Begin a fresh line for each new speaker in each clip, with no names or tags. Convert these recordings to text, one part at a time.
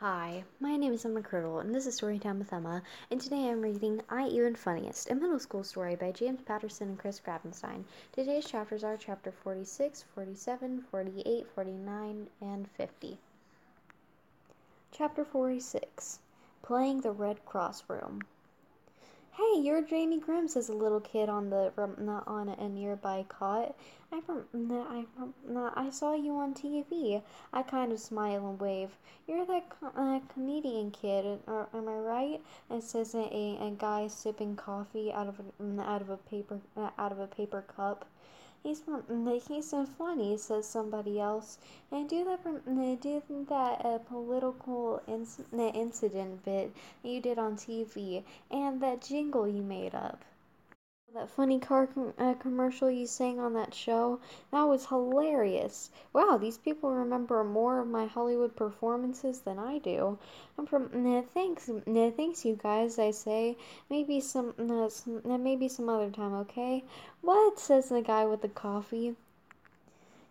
Hi, my name is Emma Curdle, and this is Storytime with Emma, and today I'm reading I Even Funniest, a middle school story by James Patterson and Chris Grabenstein. Today's chapters are chapter 46, 47, 48, 49, and 50. Chapter 46 Playing the Red Cross Room. Hey, you're Jamie Grimm, says a little kid on the not on a nearby cot. I I I saw you on TV. I kind of smile and wave. You're that uh, comedian kid, uh, am I right? It says a, a guy sipping coffee out of a, out of a paper uh, out of a paper cup. He's he's funny, says somebody else. And do that do that uh, political inc- incident bit you did on TV, and that jingle you made up. That funny car com- uh, commercial you sang on that show, that was hilarious. Wow, these people remember more of my Hollywood performances than I do. I'm from nah, thanks, nah, thanks you guys. I say maybe some, nah, some nah, maybe some other time, okay? What says the guy with the coffee?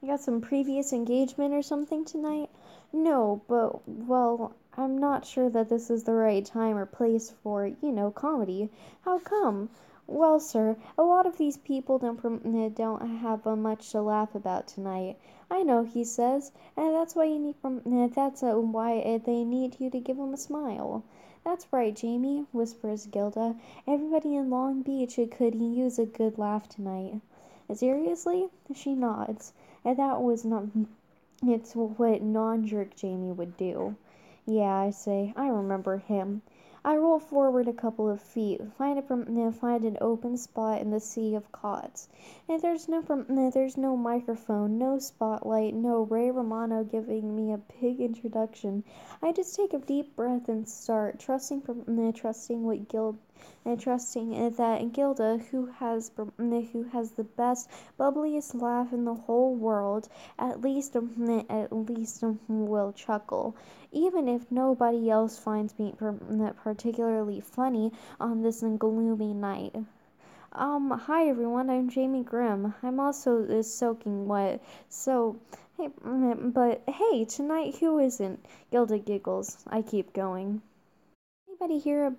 You got some previous engagement or something tonight? No, but well, I'm not sure that this is the right time or place for, you know, comedy. How come? Well, sir, a lot of these people don't eh, don't have uh, much to laugh about tonight. I know, he says, and that's why you need eh, that's uh, why eh, they need you to give them a smile. That's right, Jamie, whispers Gilda. Everybody in Long Beach could use a good laugh tonight. Seriously? She nods. And that was not it's what non-jerk Jamie would do. Yeah, I say, I remember him. I roll forward a couple of feet, find a, find an open spot in the sea of cots. And there's no there's no microphone, no spotlight, no Ray Romano giving me a big introduction. I just take a deep breath and start, trusting trusting what Gil and trusting that Gilda, who has who has the best, bubbliest laugh in the whole world, at least at least will chuckle, even if nobody else finds me particularly funny on this gloomy night. Um, hi everyone, I'm Jamie Grimm. I'm also uh, soaking wet, so, hey, but hey, tonight who isn't? Gilda giggles. I keep going anybody here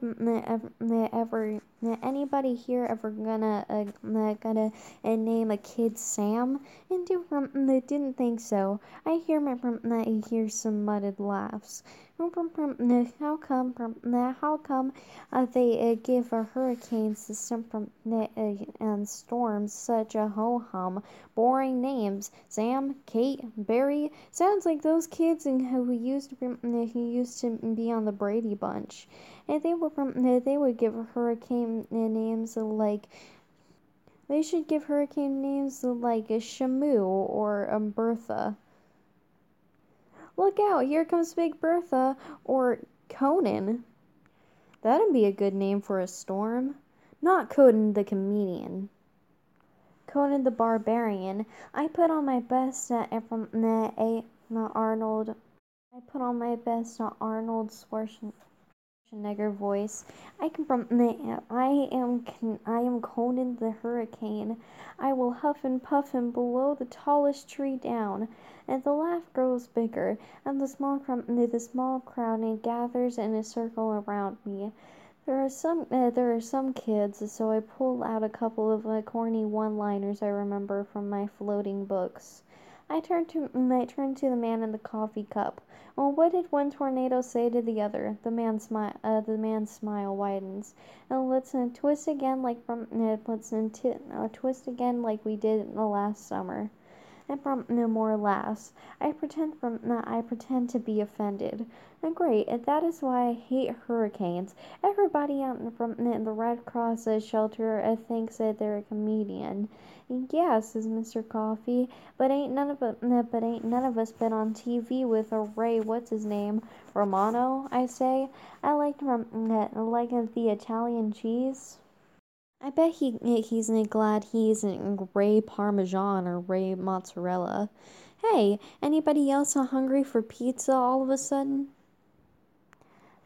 ever, anybody here ever gonna uh, gonna uh, name a kid Sam? And do they didn't think so. I hear I hear some mudded laughs. How come how come uh, they uh, give a hurricane system from uh, and storms such a ho hum boring names? Sam, Kate, Barry sounds like those kids who used to who used to be on the Brady Bunch and they were from they would give hurricane names like they should give hurricane names like Shamu or um, Bertha. Look out, here comes Big Bertha or Conan. That'd be a good name for a storm. Not Conan the comedian. Conan the barbarian. I put on my best at a, uh, Arnold. I put on my best uh, Arnold Schwarzenegger Schwarzenegger voice. I can from I am I am Conan the Hurricane. I will huff and puff and blow the tallest tree down. And the laugh grows bigger, and the small crowd the small crowd gathers in a circle around me. There are some uh, there are some kids, so I pull out a couple of uh, corny one-liners I remember from my floating books. I turned to I turned to the man in the coffee cup. Well, what did one tornado say to the other? The man smile. Uh, the man's smile widens. And let's uh, twist again, like from. Uh, let's uh, t- uh, twist again, like we did in the last summer and from no more laughs. I pretend from I pretend to be offended. And great, and that is why I hate hurricanes. Everybody out from the Red Cross shelter uh, thinks that they're a comedian. Yeah, says Mr. Coffee, but ain't none of but ain't none of us been on TV with a Ray. What's his name? Romano. I say. I like from like the Italian cheese. I bet he he's glad he's Ray Parmesan or Ray Mozzarella. Hey, anybody else hungry for pizza all of a sudden?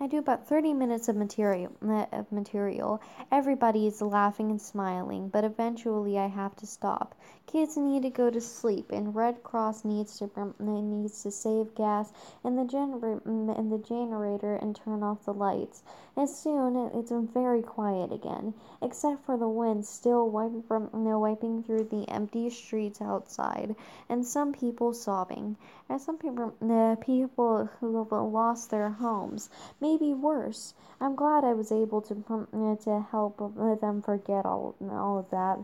I do about 30 minutes of material, of material. Everybody is laughing and smiling, but eventually I have to stop. Kids need to go to sleep, and Red Cross needs to needs to save gas in the gener- in the generator and turn off the lights. And soon it's very quiet again, except for the wind still wiping from wiping through the empty streets outside, and some people sobbing, and some people uh, people who have lost their homes. Maybe worse. I'm glad I was able to uh, to help uh, them forget all all of that,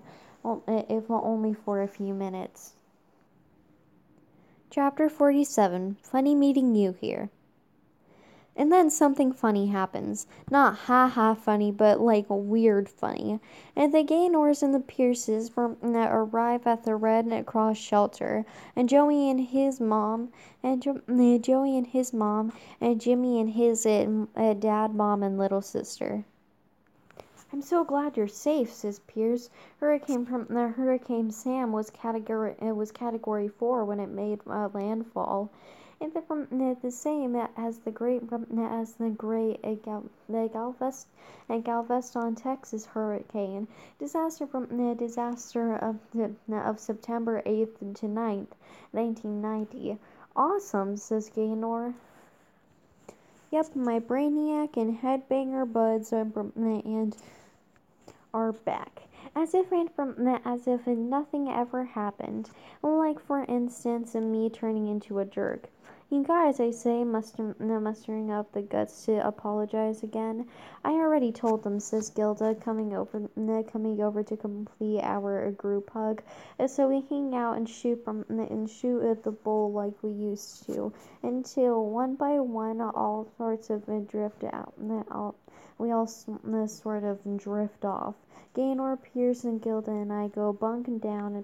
if only for a few minutes. Chapter 47 Funny meeting you here. And then something funny happens. Not ha ha funny, but like weird funny. And the Gaynors and the Pierces arrive at the Red Cross shelter, and Joey and his mom, and jo- Joey and his mom, and Jimmy and his uh, dad, mom, and little sister. I'm so glad you're safe, says Pierce. Hurricane from the Hurricane Sam was category it was category four when it made uh, landfall and the, the same as the great as the great Galvest Galveston, Texas hurricane disaster from disaster of of September 8th to 9th, 1990. Awesome, says Gaynor. Yep, my brainiac and headbanger buds are, and are back as if and from as if nothing ever happened. Like for instance, me turning into a jerk. You guys, I say, muster, mustering up the guts to apologize again. I already told them, says Gilda, coming over, coming over to complete our group hug, so we hang out and shoot from and shoot at the bull like we used to, until one by one all sorts of drift out. All, we all sort of drift off. Gaynor, and Gilda and I go bunking down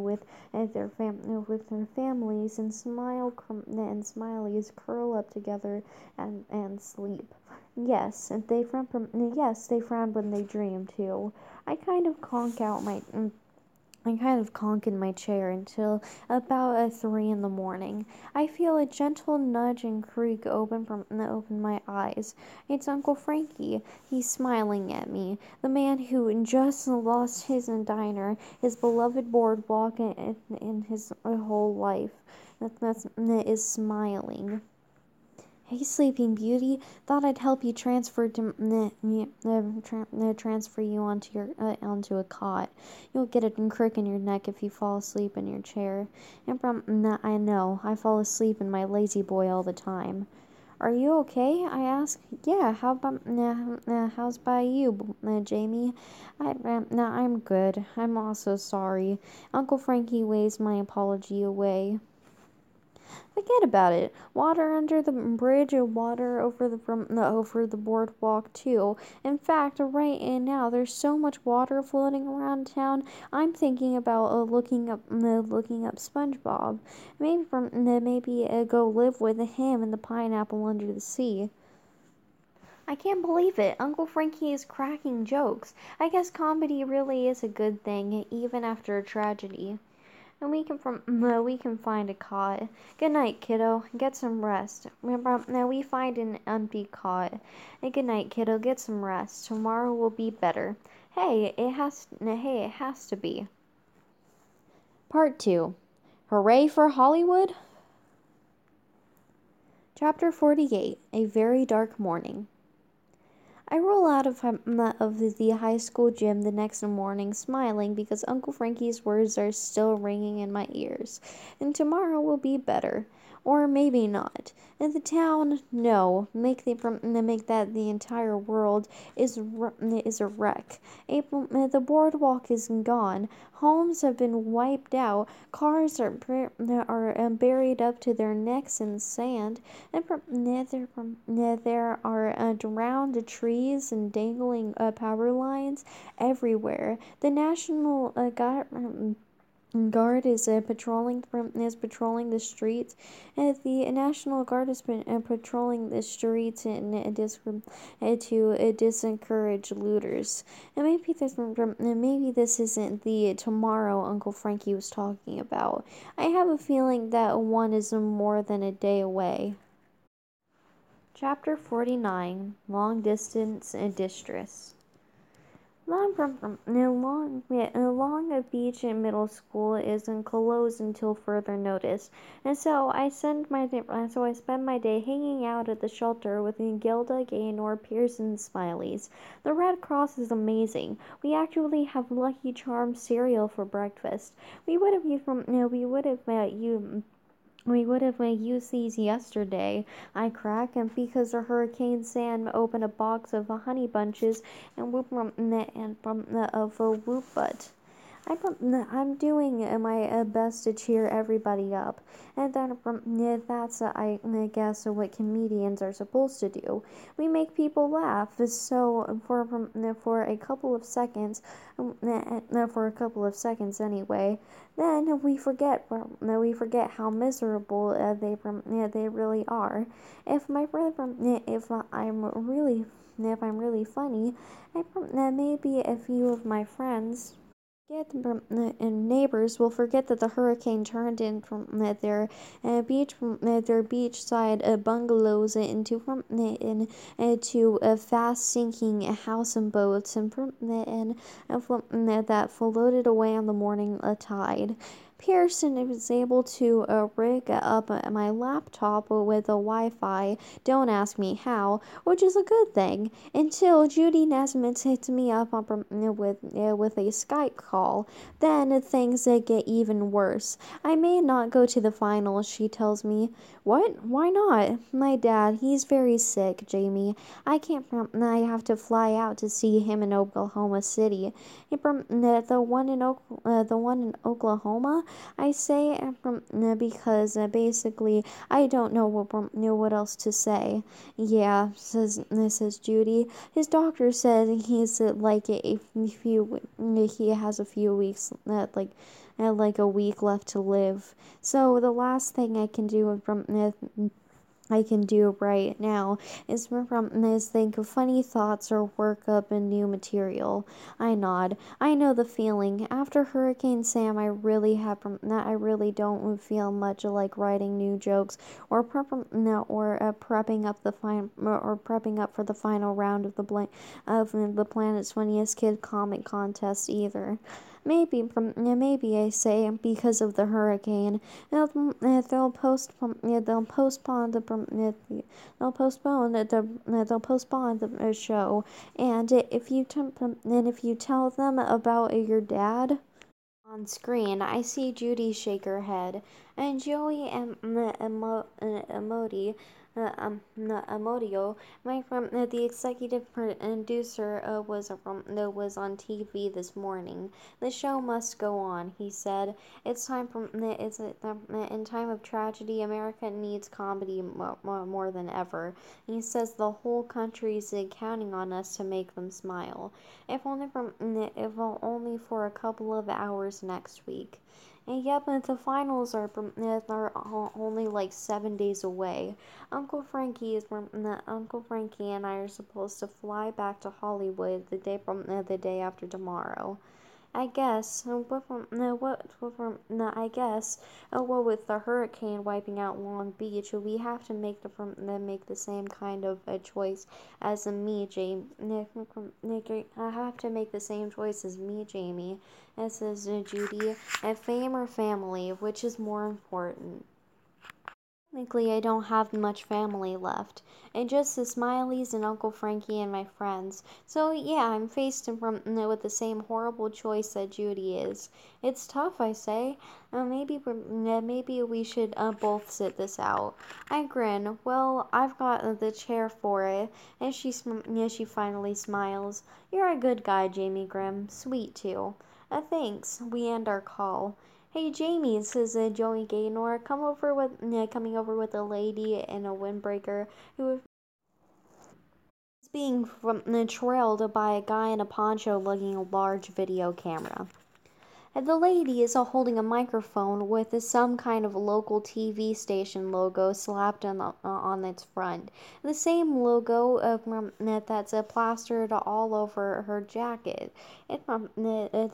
with their fam- with their families and smile and Smileys curl up together and and sleep. Yes, and they frown. Yes, they frown when they dream too. I kind of conk out my mm, I kind of conk in my chair until about uh, three in the morning. I feel a gentle nudge and creak open from open my eyes. It's Uncle Frankie. He's smiling at me. The man who just lost his diner, his beloved boardwalk, in, in his whole life. That, that's, that is smiling. Hey, Sleeping Beauty. Thought I'd help you transfer to uh, tra- transfer you onto your uh, onto a cot. You'll get a crick in your neck if you fall asleep in your chair. And from I know I fall asleep in my La-Z-Boy all the time. Are you okay? I ask. Yeah. How about uh, how's by you, uh, Jamie? I uh, nah, I'm good. I'm also sorry. Uncle Frankie waves my apology away. Forget about it. Water under the bridge and water over the from the over the boardwalk too. In fact, right now there's so much water floating around town. I'm thinking about uh, looking up uh, looking up SpongeBob. Maybe from uh, maybe uh, go live with him in the pineapple under the sea. I can't believe it. Uncle Frankie is cracking jokes. I guess comedy really is a good thing, even after a tragedy and we can from uh, we can find a cot. Good night, kiddo. Get some rest. Now we find an empty cot. And good night, kiddo. Get some rest. Tomorrow will be better. Hey, it has. Hey, it has to be. Part two. Hooray for Hollywood. Chapter 48 A Very Dark Morning. I roll out of, uh, of the high school gym the next morning smiling because Uncle Frankie's words are still ringing in my ears. And tomorrow will be better. Or maybe not. In the town, no. Make the make that the entire world is is a wreck. April, the boardwalk is gone. Homes have been wiped out. Cars are are um, buried up to their necks in sand. And there, there are uh, drowned trees and dangling uh, power lines everywhere. The national uh, government Guard is uh, patrolling is patrolling the streets, and the National Guard is uh, patrolling the streets and uh, dis- uh, to uh, disencourage looters. And maybe this maybe this isn't the tomorrow Uncle Frankie was talking about. I have a feeling that one is more than a day away. Chapter 49 Long Distance and Distress. Long, Beach in Middle School isn't closed until further notice, and so I send my day, so I spend my day hanging out at the shelter with Gilda, Gaynor, Pearson, Smileys. The Red Cross is amazing. We actually have Lucky Charms cereal for breakfast. We would have used we would have met you we would have used these yesterday, I crack, and because the Hurricane Sam opened a box of honey bunches and whoop and from of a whoop butt. I'm, I'm doing my best to cheer everybody up, and then um, that's uh, I guess uh, what comedians are supposed to do. We make people laugh. So um, for um, for a couple of seconds, eh, eh, eh, for a couple of seconds anyway, then we forget we forget how miserable uh, they they really are. If my if I'm really if I'm really funny, I, maybe a few of my friends neighbors will forget that the hurricane turned in from uh, their uh, beach uh, their beachside uh, bungalows into uh, into a fast sinking house and boats and, and that floated away on the morning tide. Pearson was able to uh, rig up my laptop with a Wi Fi, don't ask me how, which is a good thing, until Judy Nesmith hits me up on, with, uh, with a Skype call. Then things uh, get even worse. I may not go to the finals, she tells me. What? Why not? My dad, he's very sick, Jamie. I can't, I have to fly out to see him in Oklahoma City. The one in, uh, the one in Oklahoma? I say because uh, basically I don't know what know what else to say. Yeah, says says Judy. His doctor said he's uh, like a few he has a few weeks uh, like like a week left to live. So the last thing I can do from I can do right now is is think of funny thoughts or work up a new material. I nod. I know the feeling. After Hurricane Sam, I really have I really don't feel much like writing new jokes or prep, or uh, prepping up the fine or prepping up for the final round of the of the planet's funniest kid comic contest either. Maybe, maybe I say because of the hurricane, they'll, they'll postpone. They'll postpone the. They'll postpone the. They'll postpone the show. And if you and if you tell them about your dad. On screen, I see Judy shake her head, and Joey and Emoti uh, um, Uh, um, Amodio, uh, my from uh, the executive producer uh, was uh, was on TV this morning. The show must go on, he said. It's time for uh, it's in time of tragedy. America needs comedy more, than ever. He says the whole country's counting on us to make them smile. If only from if only for a couple of hours next week. And yeah, but the finals are, are only like seven days away. Uncle Frankie is Uncle Frankie and I are supposed to fly back to Hollywood the day from uh, the day after tomorrow. I guess. Um, what from no what, what from no I guess. Oh well with the hurricane wiping out Long Beach, we have to make the from make the same kind of a choice as me, Jamie. I have to make the same choice as me, Jamie. As says uh, Judy. And fame or family, which is more important? Technically, I don't have much family left, and just the Smileys and Uncle Frankie and my friends. So yeah, I'm faced from with the same horrible choice that Judy is. It's tough, I say. Uh, maybe maybe we should uh, both sit this out. I grin. Well, I've got the chair for it, and she yeah, she finally smiles. You're a good guy, Jamie Grimm. Sweet too. Uh, thanks. We end our call. Hey Jamie, says uh, Joey Gaynor, come over with uh, coming over with a lady in a windbreaker who is being from, uh, trailed by a guy in a poncho lugging a large video camera. The lady is holding a microphone with some kind of local TV station logo slapped on, the, on its front. The same logo uh, that's uh, plastered all over her jacket. It, uh,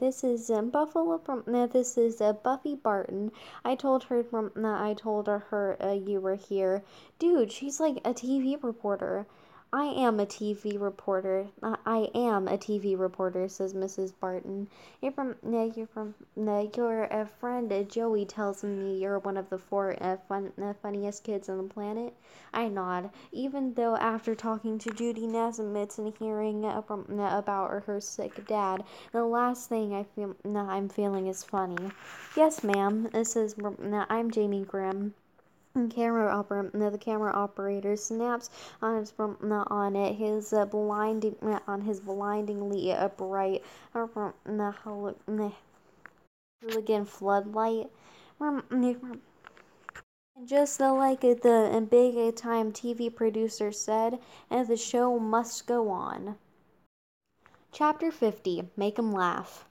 this is uh, Buffalo. Uh, this is uh, Buffy Barton. I told her. I told her you were here, dude. She's like a TV reporter. I am a TV reporter. I am a TV reporter, says Mrs. Barton. You're from, uh, you're from, uh, your uh, friend Joey tells me you're one of the four uh, fun, uh, funniest kids on the planet. I nod, even though after talking to Judy Nesmith and hearing uh, from, uh, about her sick dad, the last thing I feel, I'm feeling is funny. Yes, ma'am, says, uh, I'm Jamie Grimm camera operator the camera operator snaps on his on it his uh, blinding on his blindingly uh, bright uh, hooligan floodlight just like the big time TV producer said, and the show must go on. Chapter 50 Make 'em Laugh.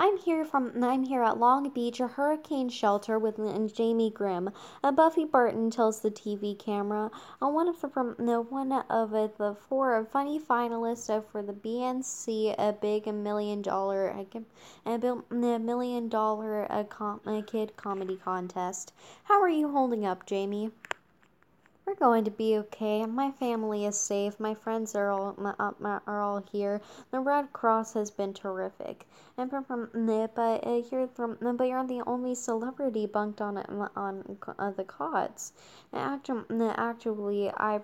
I'm here from I'm here at Long Beach, a hurricane shelter with Jamie Grimm. Uh, Buffy Barton tells the TV camera. Uh, one of the from no one of uh, the four funny finalists uh, for the BNC a big million dollar a million dollar a, com- a kid comedy contest. How are you holding up, Jamie? We're going to be okay. My family is safe. My friends are all are all here. The Red Cross has been terrific. And but uh, you're from but you're the only celebrity bunked on on uh, the cots. Actually, actually, I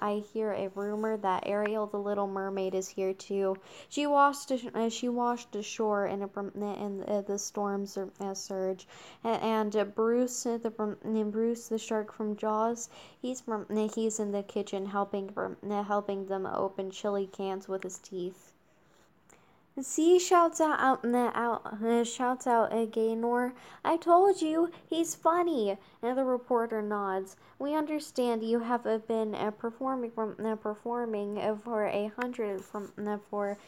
I hear a rumor that Ariel the Little Mermaid is here too. She washed uh, she washed ashore in a, in uh, the storm uh, surge, and uh, Bruce the Bruce the shark from Jaws. He's from he's in the kitchen helping helping them open chili cans with his teeth. C shouts out, out, out uh, shouts out uh, Gaynor. I told you, he's funny. And the reporter nods. We understand you have uh, been uh, performing from uh, performing uh, for a hundred from for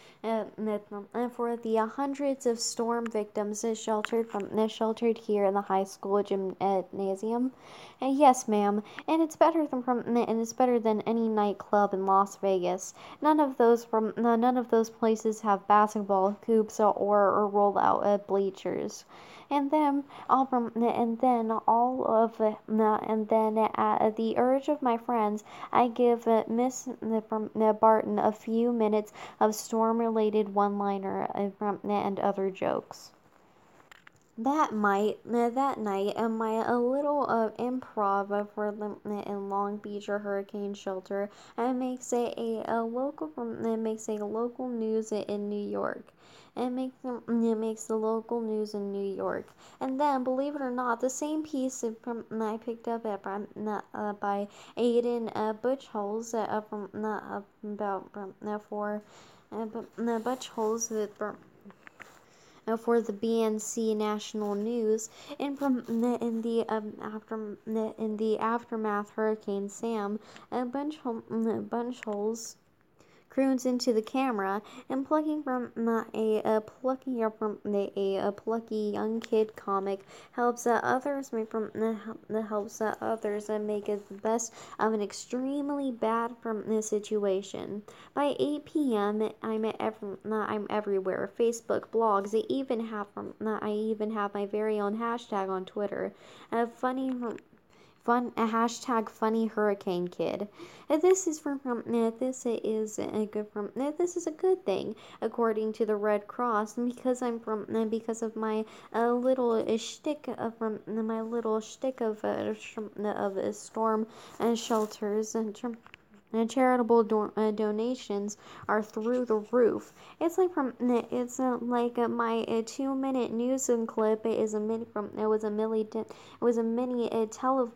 for the hundreds of storm victims sheltered from sheltered here in the high school gymnasium. yes, ma'am. And it's better than from and it's better than any nightclub in Las Vegas. None of those from none of those places have basketball basketball hoops or, or roll out uh, bleachers. And then all and then all of uh, and then at the urge of my friends I give uh, Miss uh, Barton a few minutes of storm related one liner uh, and other jokes that might that night and my a little uh, improv for the in Long Beach or hurricane shelter and makes a, a, a local it makes a local news in New York. It makes it makes the local news in New York. And then, believe it or not, the same piece from I picked up at uh, by Aiden uh, Butchholes uh, from uh, about uh, for uh, Butchholes that for the BNC National News, from in the um, after in the aftermath Hurricane Sam, a bunch bunch holes croons into the camera and plucking from a, a plucky from a, a plucky young kid comic helps uh, others make from the helps uh, others uh, make the best of an extremely bad from the situation. By 8 p.m. I'm every, I'm everywhere. Facebook, blogs. I even have from I even have my very own hashtag on Twitter. A funny fun a hashtag funny hurricane kid. And this is from, this is a good from this is a good thing according to the Red Cross because I'm from because of my uh, little shtick of from my little shtick of uh, of storm and shelters and and charitable do- uh, donations are through the roof. It's like from it's like my two minute news clip It is a mini from it was a milli it was a mini uh, tele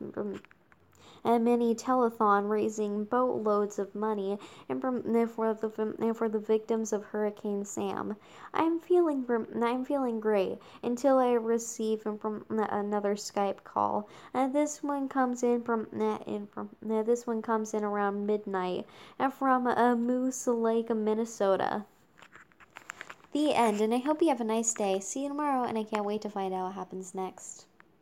a mini telethon raising boatloads of money and for the for the victims of Hurricane Sam. I'm feeling I'm feeling great until I receive from another Skype call. Uh, this one comes in from in from uh, this one comes in around midnight and from uh, Moose Lake, Minnesota. The end. And I hope you have a nice day. See you tomorrow, and I can't wait to find out what happens next.